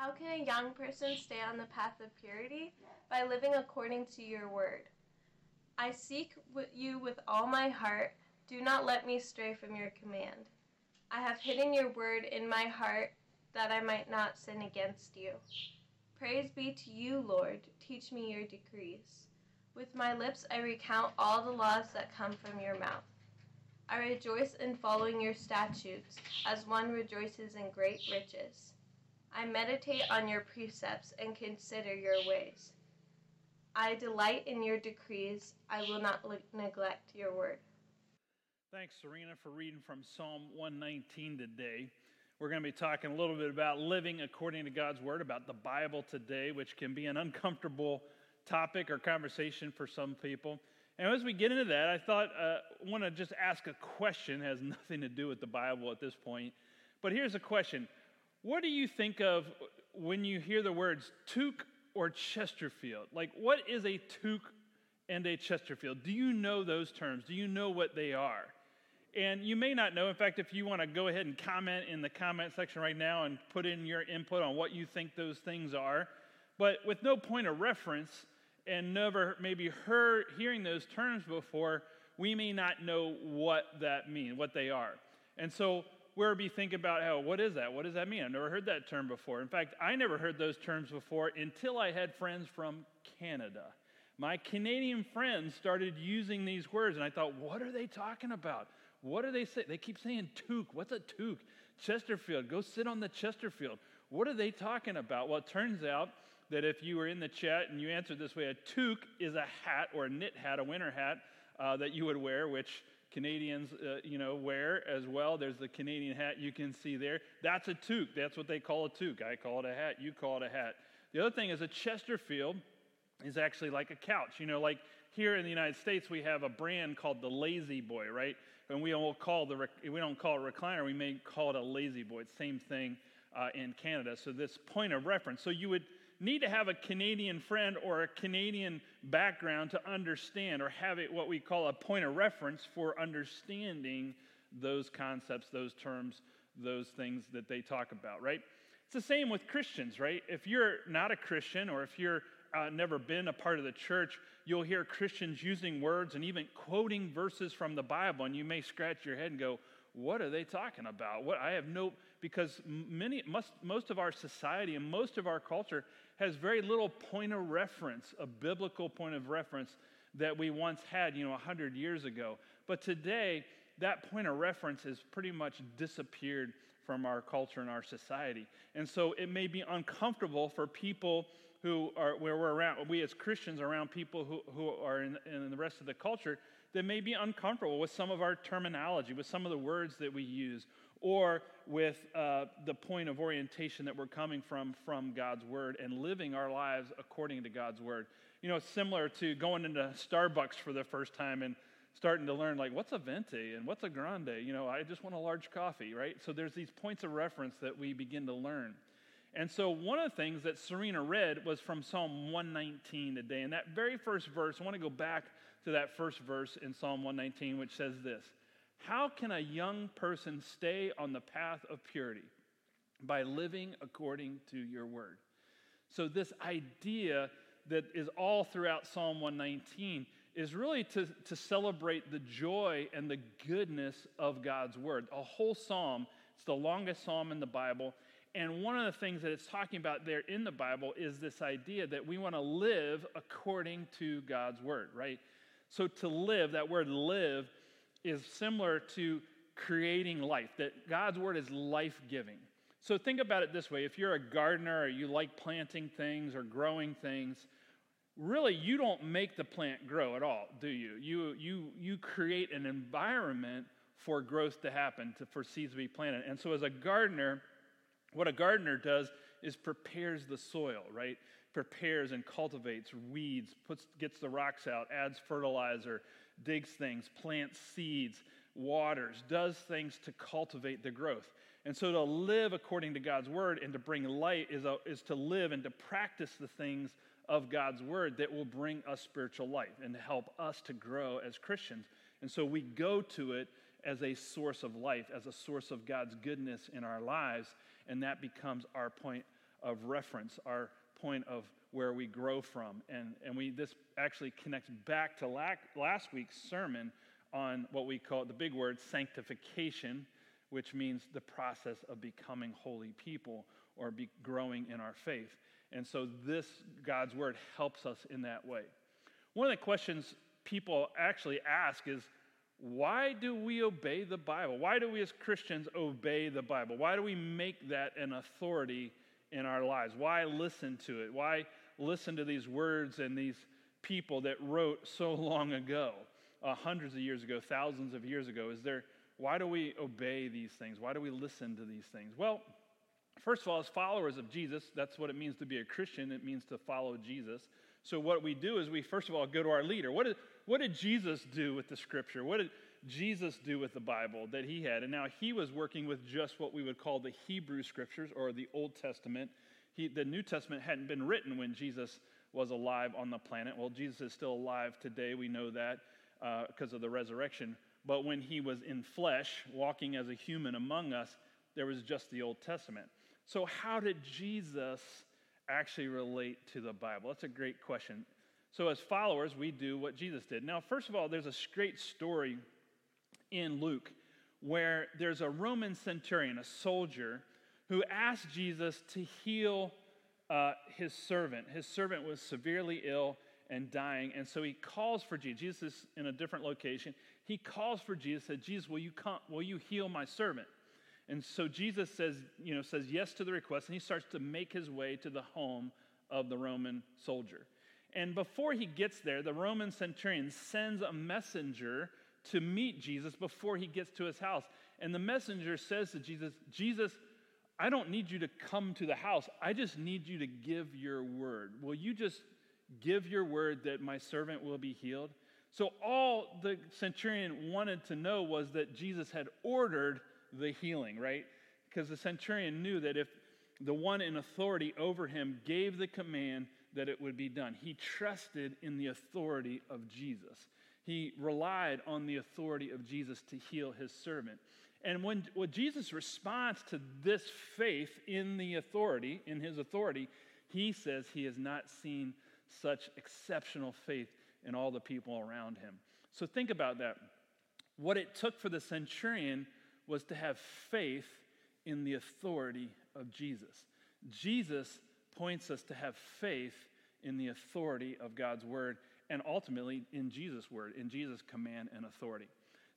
How can a young person stay on the path of purity? By living according to your word. I seek you with all my heart. Do not let me stray from your command. I have hidden your word in my heart that I might not sin against you. Praise be to you, Lord. Teach me your decrees. With my lips I recount all the laws that come from your mouth. I rejoice in following your statutes, as one rejoices in great riches. I meditate on your precepts and consider your ways. I delight in your decrees. I will not neglect your word. Thanks, Serena, for reading from Psalm 119 today. We're going to be talking a little bit about living according to God's word, about the Bible today, which can be an uncomfortable topic or conversation for some people. And as we get into that, I thought uh, I want to just ask a question. It has nothing to do with the Bible at this point. But here's a question what do you think of when you hear the words toque or Chesterfield? Like, what is a toque and a Chesterfield? Do you know those terms? Do you know what they are? And you may not know. In fact, if you want to go ahead and comment in the comment section right now and put in your input on what you think those things are, but with no point of reference and never maybe heard hearing those terms before, we may not know what that means, what they are. And so where we think about how, what is that? What does that mean? I've never heard that term before. In fact, I never heard those terms before until I had friends from Canada. My Canadian friends started using these words, and I thought, what are they talking about? What do they say? They keep saying toque. What's a toque? Chesterfield. Go sit on the Chesterfield. What are they talking about? Well, it turns out that if you were in the chat and you answered this way, a toque is a hat or a knit hat, a winter hat uh, that you would wear, which Canadians, uh, you know, wear as well. There's the Canadian hat you can see there. That's a toque. That's what they call a toque. I call it a hat. You call it a hat. The other thing is a Chesterfield is actually like a couch. You know, like here in the United States, we have a brand called the La-Z-Boy, right? And we don't call the we don't call it recliner. We may call it a La-Z-Boy. It's same thing uh, in Canada. So this point of reference. So you would need to have a Canadian friend or a Canadian background to understand or have it what we call a point of reference for understanding those concepts, those terms, those things that they talk about, right? It's the same with Christians, right? If you're not a Christian or if you're uh, never been a part of the church, you'll hear Christians using words and even quoting verses from the Bible, and you may scratch your head and go, what are they talking about? What I have no because many most, most of our society and most of our culture has very little point of reference, a biblical point of reference that we once had, you know, 100 years ago. But today, that point of reference has pretty much disappeared from our culture and our society. And so it may be uncomfortable for people who are where we're around, we as Christians around people who, who are in, in the rest of the culture that may be uncomfortable with some of our terminology, with some of the words that we use, or with uh, the point of orientation that we're coming from from God's Word and living our lives according to God's Word. You know, it's similar to going into Starbucks for the first time and starting to learn, like, what's a venti and what's a grande? You know, I just want a large coffee, right? So there's these points of reference that we begin to learn. And so, one of the things that Serena read was from Psalm 119 today. And that very first verse, I want to go back to that first verse in Psalm 119, which says this How can a young person stay on the path of purity? By living according to your word. So, this idea that is all throughout Psalm 119 is really to, to celebrate the joy and the goodness of God's word. A whole psalm, it's the longest psalm in the Bible and one of the things that it's talking about there in the Bible is this idea that we want to live according to God's word, right? So to live, that word live, is similar to creating life, that God's word is life giving. So think about it this way if you're a gardener or you like planting things or growing things, really you don't make the plant grow at all, do you? You, you, you create an environment for growth to happen, to, for seeds to be planted. And so as a gardener, what a gardener does is prepares the soil, right? Prepares and cultivates weeds, puts, gets the rocks out, adds fertilizer, digs things, plants seeds, waters, does things to cultivate the growth. And so to live according to God's word and to bring light is, a, is to live and to practice the things of God's word that will bring us spiritual life and help us to grow as Christians. And so we go to it as a source of life, as a source of God's goodness in our lives, and that becomes our point of reference, our point of where we grow from. And, and we, this actually connects back to last week's sermon on what we call the big word sanctification, which means the process of becoming holy people or be growing in our faith. And so this God's word helps us in that way. One of the questions people actually ask is why do we obey the Bible? Why do we as Christians obey the Bible? Why do we make that an authority in our lives? Why listen to it? Why listen to these words and these people that wrote so long ago, uh, hundreds of years ago, thousands of years ago? Is there why do we obey these things? Why do we listen to these things? Well, first of all, as followers of Jesus, that's what it means to be a Christian. It means to follow Jesus. So what we do is we first of all go to our leader. What did, what did Jesus do with the scripture? What did Jesus do with the Bible that he had? And now he was working with just what we would call the Hebrew scriptures or the Old Testament. He, the New Testament hadn't been written when Jesus was alive on the planet. Well, Jesus is still alive today. We know that because uh, of the resurrection. But when he was in flesh, walking as a human among us, there was just the Old Testament. So, how did Jesus actually relate to the Bible? That's a great question. So, as followers, we do what Jesus did. Now, first of all, there's a great story in Luke where there's a Roman centurion, a soldier, who asked Jesus to heal uh, his servant. His servant was severely ill and dying, and so he calls for Jesus. Jesus is in a different location. He calls for Jesus, said, Jesus, will you come, will you heal my servant? And so Jesus says, you know, says yes to the request, and he starts to make his way to the home of the Roman soldier. And before he gets there, the Roman centurion sends a messenger to meet Jesus before he gets to his house. And the messenger says to Jesus, Jesus, I don't need you to come to the house. I just need you to give your word. Will you just give your word that my servant will be healed? So, all the centurion wanted to know was that Jesus had ordered the healing, right? Because the centurion knew that if the one in authority over him gave the command, that it would be done. He trusted in the authority of Jesus. He relied on the authority of Jesus to heal his servant. And when, Jesus responds to this faith in the authority, in his authority, he says he has not seen such exceptional faith in all the people around him. So think about that. What it took for the centurion was to have faith in the authority of Jesus. Jesus points us to have faith in the authority of God's word and ultimately in Jesus' word, in Jesus' command and authority.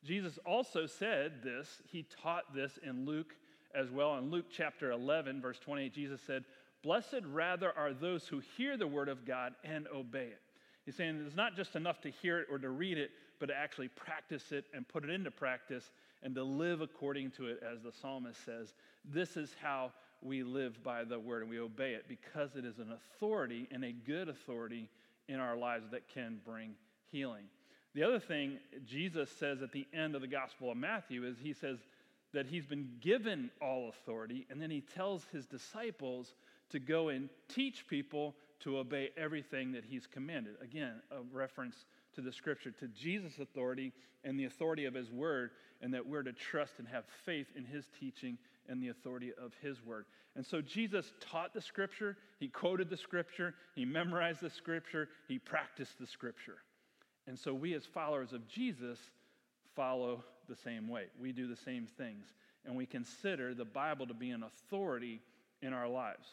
Jesus also said this, he taught this in Luke as well. In Luke chapter 11, verse 28, Jesus said, Blessed rather are those who hear the word of God and obey it. He's saying it's not just enough to hear it or to read it, but to actually practice it and put it into practice and to live according to it, as the psalmist says. This is how we live by the word and we obey it because it is an authority and a good authority in our lives that can bring healing. The other thing Jesus says at the end of the Gospel of Matthew is he says that he's been given all authority, and then he tells his disciples to go and teach people to obey everything that he's commanded. Again, a reference to the scripture, to Jesus' authority and the authority of his word, and that we're to trust and have faith in his teaching and the authority of his word. And so Jesus taught the scripture, he quoted the scripture, he memorized the scripture, he practiced the scripture. And so we, as followers of Jesus, follow the same way. We do the same things, and we consider the Bible to be an authority in our lives.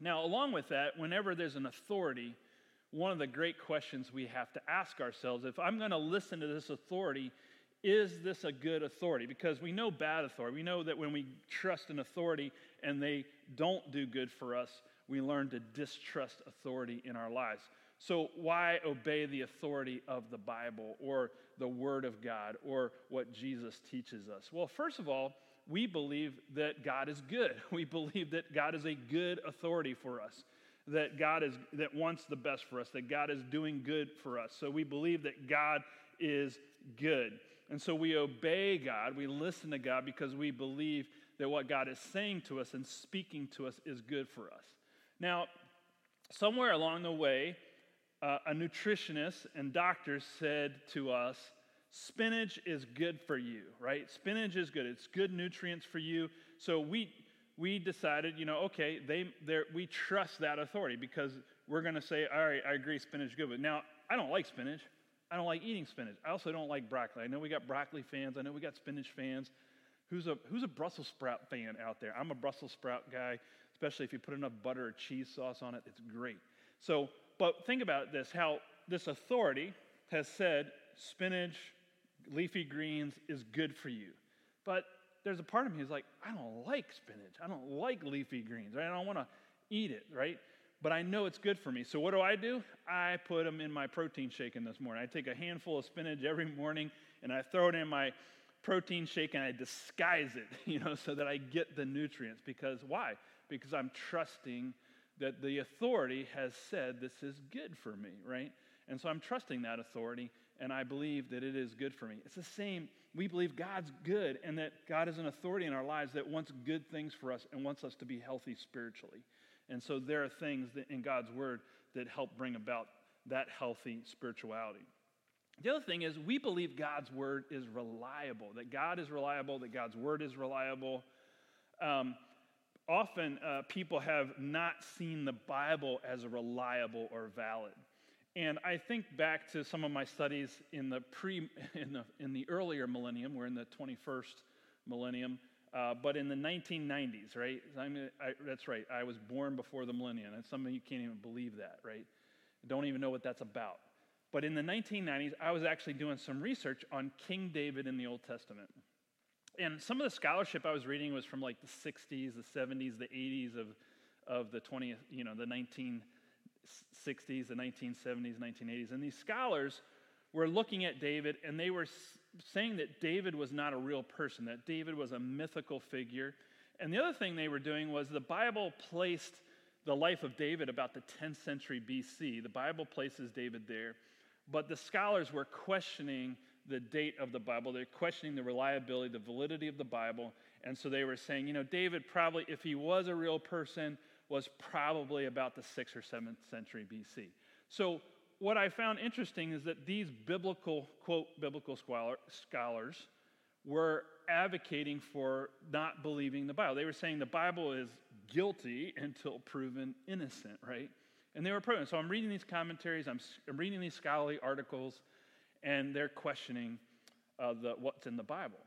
Now, along with that, whenever there's an authority, one of the great questions we have to ask ourselves if I'm going to listen to this authority, is this a good authority? Because we know bad authority. We know that when we trust an authority and they don't do good for us, we learn to distrust authority in our lives. So, why obey the authority of the Bible or the Word of God or what Jesus teaches us? Well, first of all, we believe that God is good. We believe that God is a good authority for us, that God is that wants the best for us, that God is doing good for us. So we believe that God is good. And so we obey God, we listen to God because we believe that what God is saying to us and speaking to us is good for us. Now, somewhere along the way, uh, a nutritionist and doctor said to us, Spinach is good for you, right? Spinach is good. It's good nutrients for you. So we we decided, you know, okay, they, we trust that authority because we're going to say, all right, I agree, spinach good. But now, I don't like spinach. I don't like eating spinach. I also don't like broccoli. I know we got broccoli fans. I know we got spinach fans. Who's a, who's a Brussels sprout fan out there? I'm a Brussels sprout guy, especially if you put enough butter or cheese sauce on it. It's great. So, but think about this how this authority has said spinach, leafy greens is good for you. But there's a part of me who's like, I don't like spinach. I don't like leafy greens. Right? I don't want to eat it, right? But I know it's good for me. So what do I do? I put them in my protein shake in this morning. I take a handful of spinach every morning and I throw it in my protein shake and I disguise it, you know, so that I get the nutrients. Because why? Because I'm trusting that the authority has said this is good for me, right? And so I'm trusting that authority and I believe that it is good for me. It's the same. We believe God's good and that God is an authority in our lives that wants good things for us and wants us to be healthy spiritually. And so there are things in God's word that help bring about that healthy spirituality. The other thing is, we believe God's word is reliable, that God is reliable, that God's word is reliable. Um, often uh, people have not seen the Bible as reliable or valid. And I think back to some of my studies in the pre in the in the earlier millennium, we're in the 21st millennium, uh, but in the 1990s, right? I that's right. I was born before the millennium, and some of you can't even believe that, right? Don't even know what that's about. But in the 1990s, I was actually doing some research on King David in the Old Testament. And some of the scholarship I was reading was from like the 60s, the 70s, the 80s of, of the 20th, you know, the 1960s, the 1970s, 1980s. And these scholars were looking at David and they were saying that David was not a real person, that David was a mythical figure. And the other thing they were doing was the Bible placed the life of David about the 10th century BC. The Bible places David there. But the scholars were questioning the date of the Bible. They're questioning the reliability, the validity of the Bible. And so they were saying, you know, David probably, if he was a real person, was probably about the 6th or 7th century BC. So what I found interesting is that these biblical, quote, biblical scholar, scholars were advocating for not believing the Bible. They were saying the Bible is guilty until proven innocent, right? And they were proven. So I'm reading these commentaries, I'm, I'm reading these scholarly articles, and they're questioning uh, the, what's in the Bible.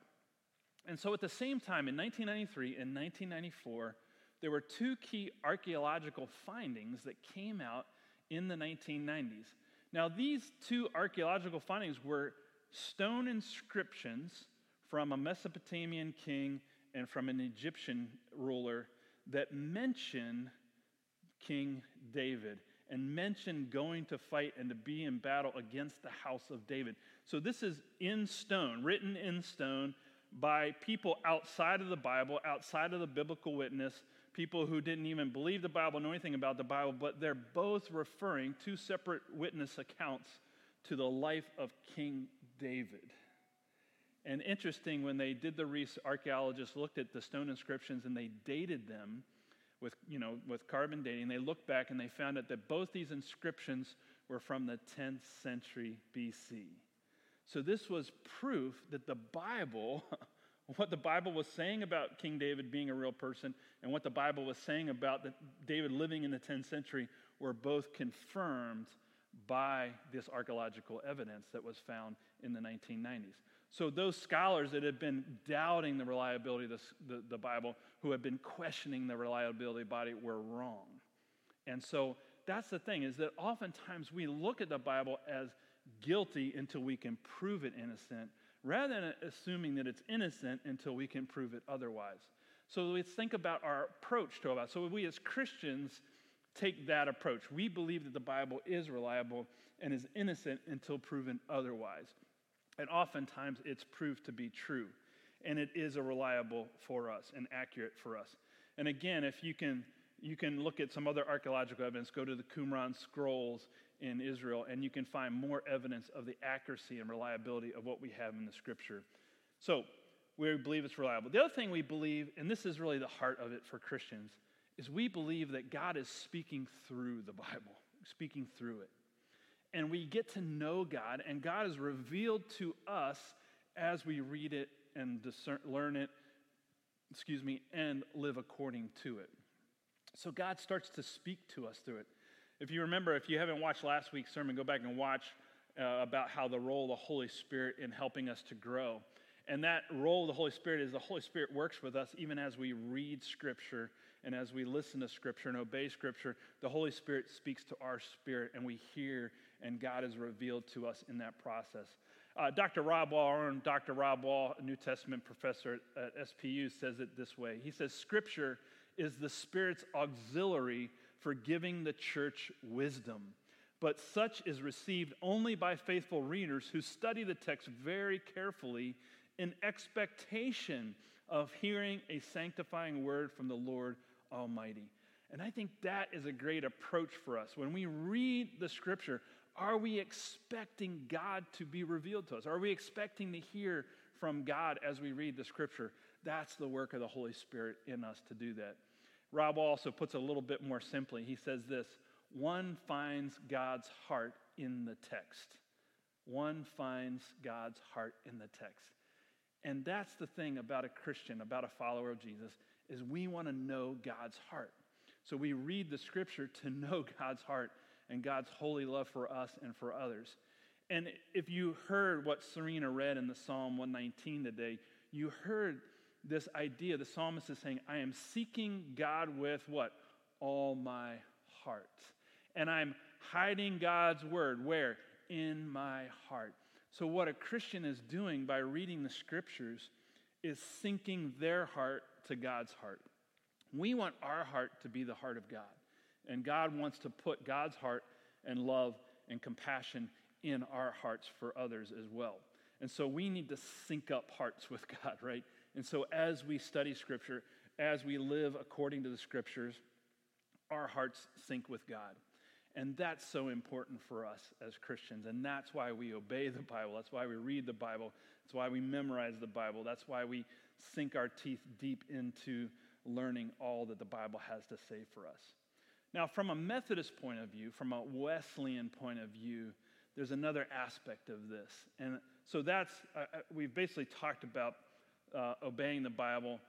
And so at the same time, in 1993 and 1994, there were two key archaeological findings that came out in the 1990s. Now, these two archaeological findings were stone inscriptions from a Mesopotamian king and from an Egyptian ruler that mention King David and mention going to fight and to be in battle against the house of David. So, this is in stone, written in stone by people outside of the Bible, outside of the biblical witness, people who didn't even believe the Bible, know anything about the Bible, but they're both referring, two separate witness accounts, to the life of King David. And interesting, when they did the research, archaeologists looked at the stone inscriptions and they dated them with, you know, with carbon dating. They looked back and they found out that both these inscriptions were from the 10th century BC. So this was proof that the Bible what the Bible was saying about King David being a real person and what the Bible was saying about David living in the 10th century were both confirmed by this archaeological evidence that was found in the 1990s. So, those scholars that had been doubting the reliability of the, the, the Bible, who had been questioning the reliability of the body, were wrong. And so, that's the thing is that oftentimes we look at the Bible as guilty until we can prove it innocent rather than assuming that it's innocent until we can prove it otherwise. So let's think about our approach to it. So we as Christians take that approach. We believe that the Bible is reliable and is innocent until proven otherwise. And oftentimes it's proved to be true. And it is a reliable for us and accurate for us. And again, if you can you can look at some other archaeological evidence, go to the Qumran scrolls in Israel, and you can find more evidence of the accuracy and reliability of what we have in the scripture. So, we believe it's reliable. The other thing we believe, and this is really the heart of it for Christians, is we believe that God is speaking through the Bible, speaking through it. And we get to know God, and God is revealed to us as we read it and discern, learn it excuse me, and live according to it. So God starts to speak to us through it. If you remember, if you haven't watched last week's sermon, go back and watch uh, about how the role of the Holy Spirit in helping us to grow. And that role of the Holy Spirit is the Holy Spirit works with us even as we read Scripture and as we listen to Scripture and obey Scripture. The Holy Spirit speaks to our spirit and we hear, and God is revealed to us in that process. Uh, Dr. Rob Wall, our Dr. Rob Wall, New Testament professor at SPU, says it this way He says, Scripture is the Spirit's auxiliary for giving the church wisdom. But such is received only by faithful readers who study the text very carefully in expectation of hearing a sanctifying word from the Lord Almighty. And I think that is a great approach for us. When we read the scripture, are we expecting God to be revealed to us? Are we expecting to hear from God as we read the scripture? That's the work of the Holy Spirit in us to do that. Rob also puts it a little bit more simply. He says this one finds God's heart in the text. One finds God's heart in the text. And that's the thing about a Christian, about a follower of Jesus, is we want to know God's heart. So we read the scripture to know God's heart and God's holy love for us and for others. And if you heard what Serena read in the Psalm 119 today, you heard this idea. The psalmist is saying, I am seeking God with what? All my heart. And I'm hiding God's word. Where? In my heart. So, what a Christian is doing by reading the scriptures is syncing their heart to God's heart. We want our heart to be the heart of God. And God wants to put God's heart and love and compassion in our hearts for others as well. And so we need to sync up hearts with God, right? And so as we study Scripture, as we live according to the Scriptures, our hearts sync with God. And that's so important for us as Christians. And that's why we obey the Bible. That's why we read the Bible. That's why we memorize the Bible. That's why we sink our teeth deep into learning all that the Bible has to say for us. Now, from a Methodist point of view, from a Wesleyan point of view, there's another aspect of this. And so that's, uh, uh we've basically talked about uh, obeying the Bible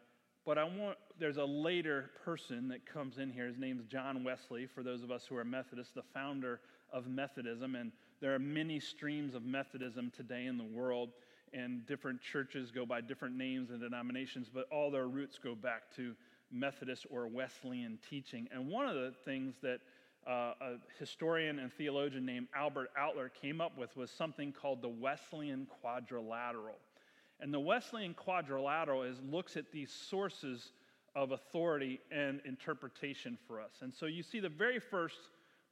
but I want, there's a later person that comes in here. His name's John Wesley, for those of us who are Methodists, the founder of Methodism. And there are many streams of Methodism today in the world, and different churches go by different names and denominations, but all their roots go back to Methodist or Wesleyan teaching. And one of the things that uh, a historian and theologian named Albert Outler came up with was something called the Wesleyan quadrilateral. And the Wesleyan quadrilateral is looks at these sources of authority and interpretation for us. And so you see the very first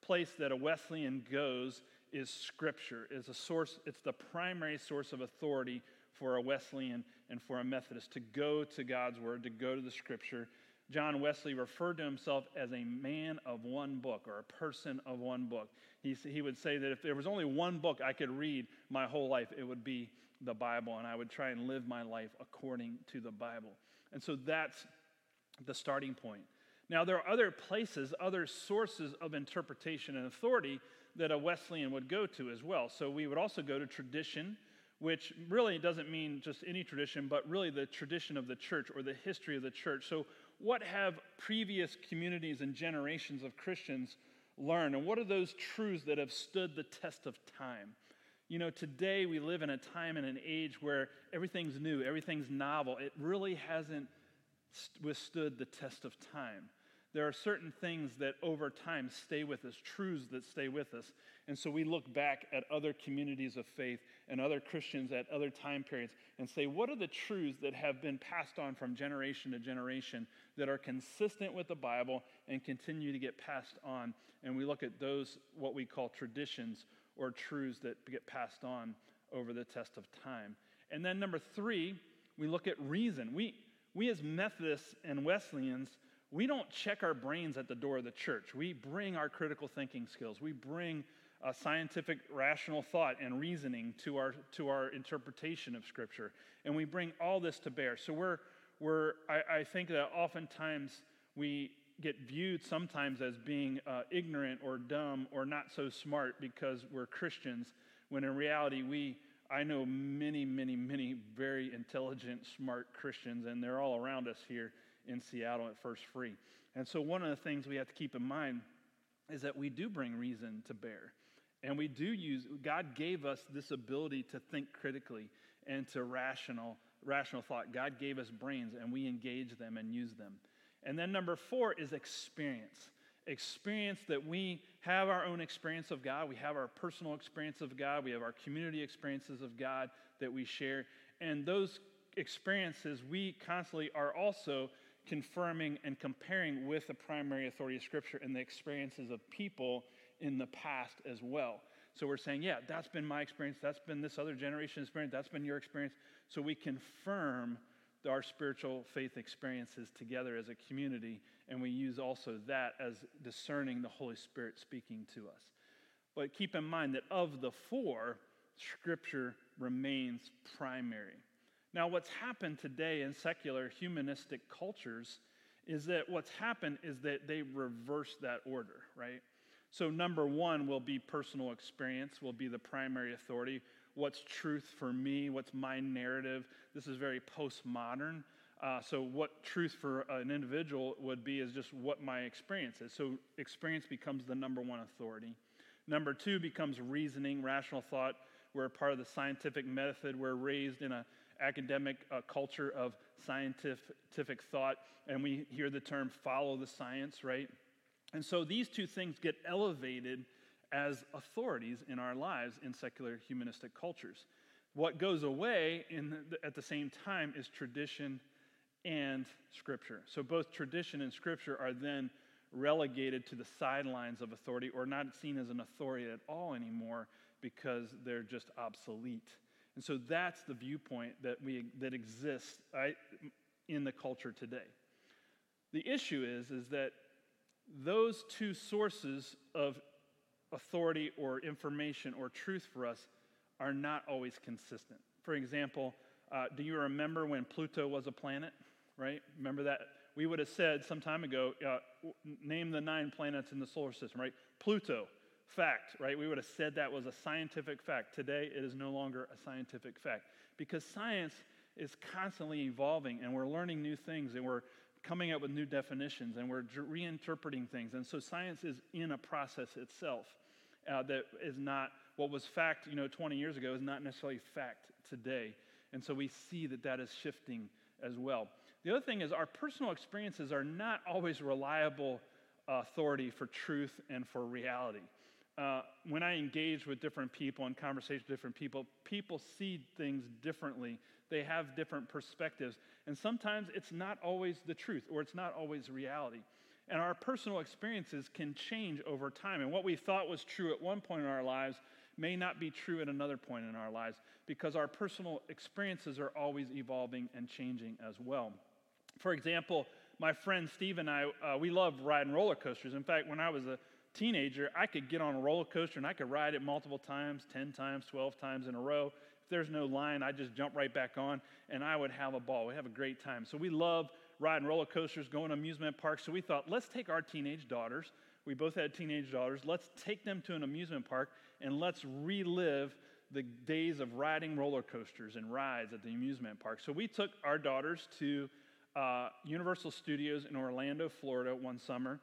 place that a Wesleyan goes is scripture is a source it's the primary source of authority for a Wesleyan and for a Methodist to go to God's word, to go to the scripture. John Wesley referred to himself as a man of one book or a person of one book. He, he would say that if there was only one book I could read my whole life, it would be the Bible, and I would try and live my life according to the Bible. And so that's the starting point. Now, there are other places, other sources of interpretation and authority that a Wesleyan would go to as well. So we would also go to tradition, which really doesn't mean just any tradition, but really the tradition of the church or the history of the church. So, what have previous communities and generations of Christians learned? And what are those truths that have stood the test of time? You know, today we live in a time and an age where everything's new, everything's novel. It really hasn't withstood the test of time. There are certain things that over time stay with us, truths that stay with us. And so we look back at other communities of faith and other Christians at other time periods and say, what are the truths that have been passed on from generation to generation that are consistent with the Bible and continue to get passed on? And we look at those, what we call traditions or truths that get passed on over the test of time. And then number three, we look at reason. We, we as Methodists and Wesleyans, we don't check our brains at the door of the church. We bring our critical thinking skills. We bring scientific, rational thought and reasoning to our, to our interpretation of Scripture. And we bring all this to bear. So we're, we're I, I think that oftentimes we get viewed sometimes as being uh, ignorant or dumb or not so smart because we're Christians, when in reality we I know many, many, many very intelligent, smart Christians, and they're all around us here in Seattle at First Free. And so, one of the things we have to keep in mind is that we do bring reason to bear. And we do use, God gave us this ability to think critically and to rational, rational thought. God gave us brains, and we engage them and use them. And then number four is experience. Experience that we have our own experience of God, we have our personal experience of God, we have our community experiences of God that we share. And those experiences we constantly are also confirming and comparing with the primary authority of Scripture and the experiences of people in the past as well. So we're saying, yeah, that's been my experience, that's been this other generation's experience, that's been your experience. So we confirm our spiritual faith experiences together as a community, and we use also that as discerning the Holy Spirit speaking to us. But keep in mind that of the four, Scripture remains primary. Now, what's happened today in secular humanistic cultures is that what's happened is that they reverse that order, right? So, number one will be personal experience, will be the primary authority. What's truth for me? What's my narrative? This is very postmodern. Uh, so, what truth for an individual would be is just what my experience is. So, experience becomes the number one authority. Number two becomes reasoning, rational thought. We're part of the scientific method. We're raised in an academic uh, culture of scientific thought, and we hear the term follow the science, right? And so these two things get elevated as authorities in our lives in secular humanistic cultures. What goes away the, at the same time is tradition and scripture. So both tradition and scripture are then relegated to the sidelines of authority or not seen as an authority at all anymore because they're just obsolete. And so that's the viewpoint that, we, that exists right, in the culture today. The issue is, is that those two sources of authority or information or truth for us are not always consistent. For example, uh, do you remember when Pluto was a planet? Right? Remember that? We would have said some time ago, uh, name the nine planets in the solar system, right? Pluto, fact, right? We would have said that was a scientific fact. Today, it is no longer a scientific fact because science is constantly evolving and we're learning new things and we're coming up with new definitions and we're reinterpreting things. And so science is in a process itself uh, that is not what was fact, you know, 20 years ago is not necessarily fact today. And so we see that that is shifting as well. The other thing is our personal experiences are not always reliable authority for truth and for reality uh, when I engage with different people and conversation with different people, people see things differently. They have different perspectives. And sometimes it's not always the truth or it's not always reality. And our personal experiences can change over time. And what we thought was true at one point in our lives may not be true at another point in our lives because our personal experiences are always evolving and changing as well. For example, my friend Steve and I, uh, we love riding roller coasters. In fact, when I was a teenager, I could get on a roller coaster and I could ride it multiple times 10 times, 12 times in a row. If there's no line, I just jump right back on and I would have a ball. We have a great time. So we love riding roller coasters, going to amusement parks. So we thought, let's take our teenage daughters. We both had teenage daughters. Let's take them to an amusement park and let's relive the days of riding roller coasters and rides at the amusement park. So we took our daughters to uh, Universal Studios in Orlando, Florida one summer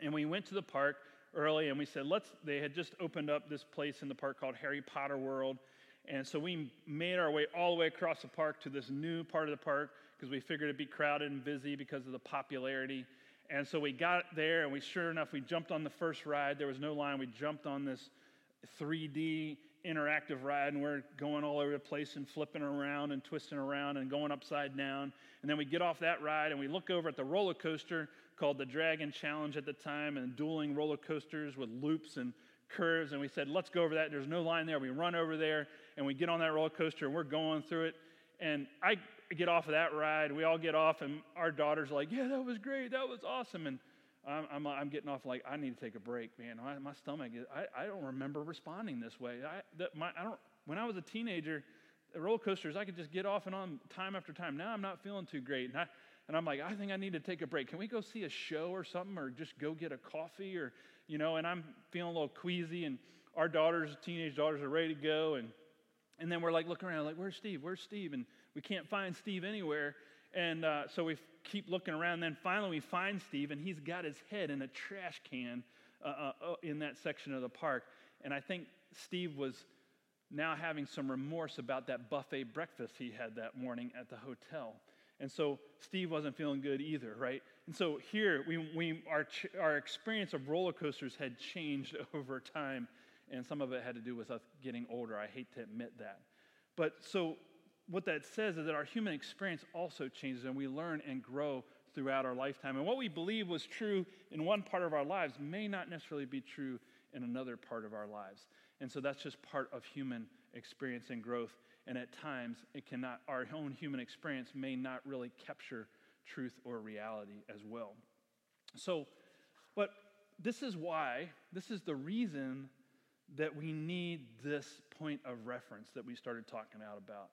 and we went to the park early and we said, let's, they had just opened up this place in the park called Harry Potter World. And so we made our way all the way across the park to this new part of the park because we figured it'd be crowded and busy because of the popularity. And so we got there and we sure enough, we jumped on the first ride. There was no line. We jumped on this 3D interactive ride and we're going all over the place and flipping around and twisting around and going upside down. And then we get off that ride and we look over at the roller coaster called the Dragon Challenge at the time and dueling roller coasters with loops and curves. And we said, let's go over that. There's no line there. We run over there and we get on that roller coaster and we're going through it. And I get off of that ride. We all get off, and our daughter's like, Yeah, that was great. That was awesome. And I'm, I'm, I'm getting off like, I need to take a break, man. My, my stomach, is, I, I don't remember responding this way. I, that my, I don't, when I was a teenager, roller coasters, I could just get off and on time after time. Now I'm not feeling too great. And I, and I'm like, I think I need to take a break. Can we go see a show or something or just go get a coffee or, you know, and I'm feeling a little queasy and our daughters, teenage daughters are ready to go. And And then we're like looking around, like, where's Steve? Where's Steve? And we can't find Steve anywhere. And uh, so we keep looking around. Then finally we find Steve, and he's got his head in a trash can uh, uh, uh, in that section of the park. And I think Steve was now having some remorse about that buffet breakfast he had that morning at the hotel. And so Steve wasn't feeling good either, right? And so here, we, we, our, our experience of roller coasters had changed over time, and some of it had to do with us getting older. I hate to admit that. But so what that says is that our human experience also changes, and we learn and grow throughout our lifetime. And what we believe was true in one part of our lives may not necessarily be true in another part of our lives. And so that's just part of human experience and growth. And at times, it cannot, our own human experience may not really capture truth or reality as well. So, but this is why, this is the reason that we need this point of reference that we started talking out about.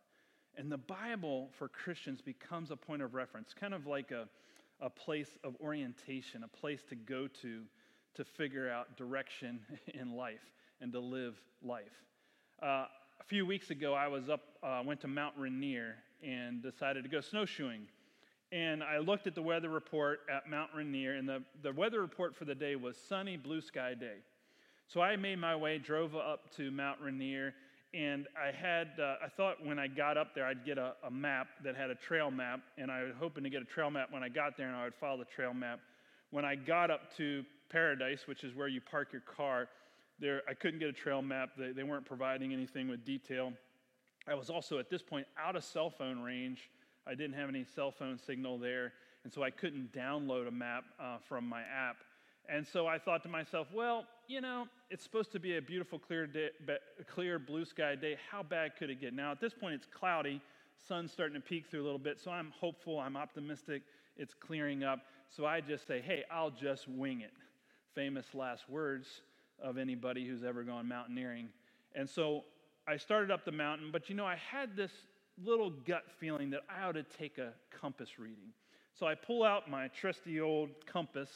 And the Bible for Christians becomes a point of reference, kind of like a, a place of orientation, a place to go to to figure out direction in life and to live life. Uh, a few weeks ago, I was up, uh, went to Mount Rainier and decided to go snowshoeing. And I looked at the weather report at Mount Rainier, and the, the weather report for the day was sunny, blue sky day. So I made my way, drove up to Mount Rainier, and I had, uh, I thought when I got up there, I'd get a, a, map that had a trail map, and I was hoping to get a trail map when I got there, and I would follow the trail map. When I got up to Paradise, which is where you park your car, there, I couldn't get a trail map. They, they weren't providing anything with detail. I was also at this point out of cell phone range. I didn't have any cell phone signal there, and so I couldn't download a map uh, from my app. And so I thought to myself, well, you know, it's supposed to be a beautiful, clear, day, clear blue sky day. How bad could it get? Now, at this point, it's cloudy. Sun's starting to peek through a little bit, so I'm hopeful, I'm optimistic. It's clearing up. So I just say, hey, I'll just wing it. Famous last words of anybody who's ever gone mountaineering. And so I started up the mountain, but you know, I had this little gut feeling that I ought to take a compass reading. So I pull out my trusty old compass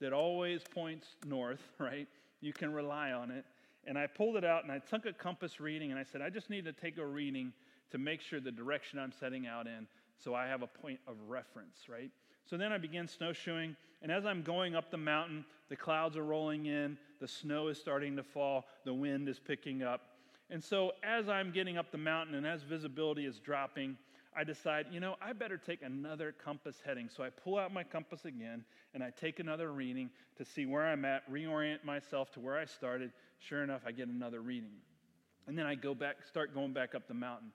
that always points north, right? You can rely on it. And I pulled it out and I took a compass reading and I said, I just need to take a reading to make sure the direction I'm setting out in so I have a point of reference, right? So then I began snowshoeing, and as I'm going up the mountain, the clouds are rolling in, the snow is starting to fall, the wind is picking up. And so as I'm getting up the mountain and as visibility is dropping, I decide, you know, I better take another compass heading. So I pull out my compass again and I take another reading to see where I'm at, reorient myself to where I started. Sure enough, I get another reading. And then I go back, start going back up the mountain.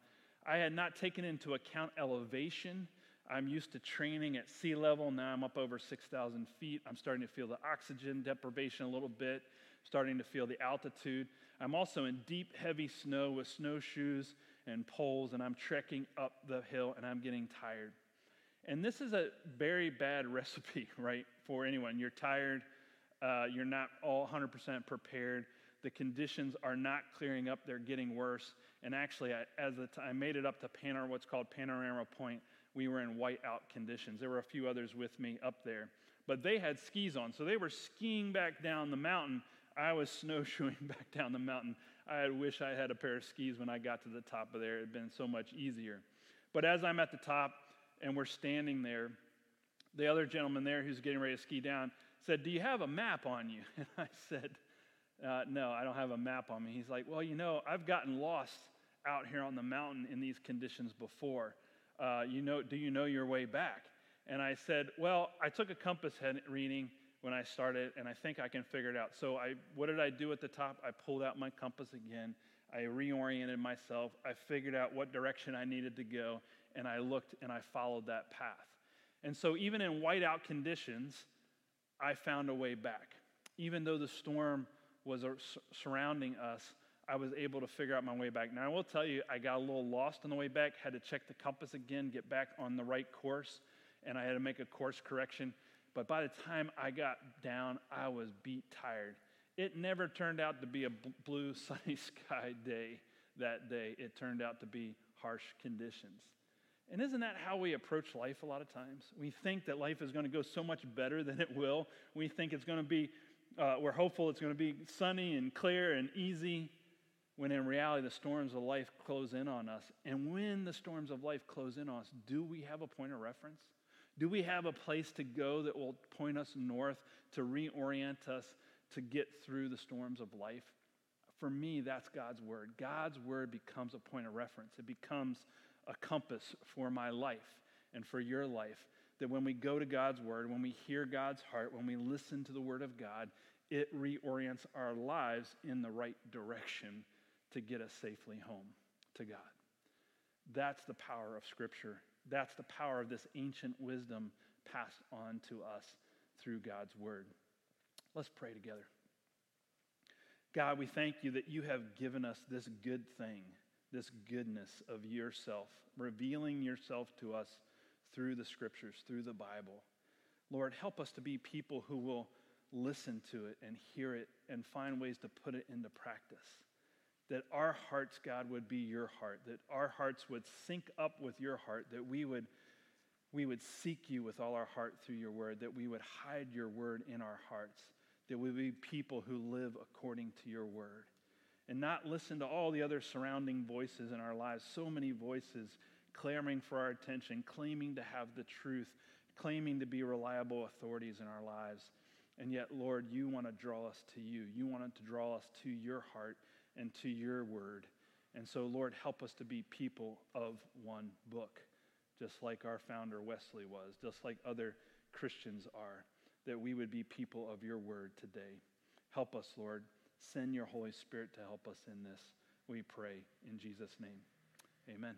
I had not taken into account elevation I'm used to training at sea level. Now I'm up over 6,000 feet. I'm starting to feel the oxygen deprivation a little bit, starting to feel the altitude. I'm also in deep, heavy snow with snowshoes and poles, and I'm trekking up the hill and I'm getting tired. And this is a very bad recipe, right, for anyone. You're tired, uh, you're not all 100% prepared. The conditions are not clearing up, they're getting worse. And actually, I, as t- I made it up to Panor, what's called Panorama Point, we were in whiteout conditions. There were a few others with me up there, but they had skis on. So they were skiing back down the mountain. I was snowshoeing back down the mountain. I wish I had a pair of skis when I got to the top of there. It had been so much easier. But as I'm at the top and we're standing there, the other gentleman there who's getting ready to ski down said, Do you have a map on you? And I said, uh, No, I don't have a map on me. He's like, Well, you know, I've gotten lost out here on the mountain in these conditions before uh, you know, do you know your way back? And I said, well, I took a compass reading when I started, and I think I can figure it out. So I, what did I do at the top? I pulled out my compass again. I reoriented myself. I figured out what direction I needed to go, and I looked and I followed that path. And so even in whiteout conditions, I found a way back. Even though the storm was surrounding us, I was able to figure out my way back. Now, I will tell you, I got a little lost on the way back, had to check the compass again, get back on the right course, and I had to make a course correction. But by the time I got down, I was beat tired. It never turned out to be a blue, sunny sky day that day. It turned out to be harsh conditions. And isn't that how we approach life a lot of times? We think that life is going to go so much better than it will. We think it's going to be, uh, we're hopeful it's going to be sunny and clear and easy. when in reality the storms of life close in on us. And when the storms of life close in on us, do we have a point of reference? Do we have a place to go that will point us north, to reorient us, to get through the storms of life? For me, that's God's word. God's word becomes a point of reference, it becomes a compass for my life and for your life. That when we go to God's word, when we hear God's heart, when we listen to the word of God, it reorients our lives in the right direction to get us safely home to God. That's the power of Scripture. That's the power of this ancient wisdom passed on to us through God's Word. Let's pray together. God, we thank you that you have given us this good thing, this goodness of yourself, revealing yourself to us through the Scriptures, through the Bible. Lord, help us to be people who will listen to it and hear it and find ways to put it into practice that our hearts, God, would be your heart, that our hearts would sync up with your heart, that we would, we would seek you with all our heart through your word, that we would hide your word in our hearts, that we would be people who live according to your word, and not listen to all the other surrounding voices in our lives, so many voices clamoring for our attention, claiming to have the truth, claiming to be reliable authorities in our lives. And yet, Lord, you want to draw us to you. You want to draw us to your heart and to your word. And so, Lord, help us to be people of one book, just like our founder Wesley was, just like other Christians are, that we would be people of your word today. Help us, Lord. Send your Holy Spirit to help us in this. We pray in Jesus' name. Amen.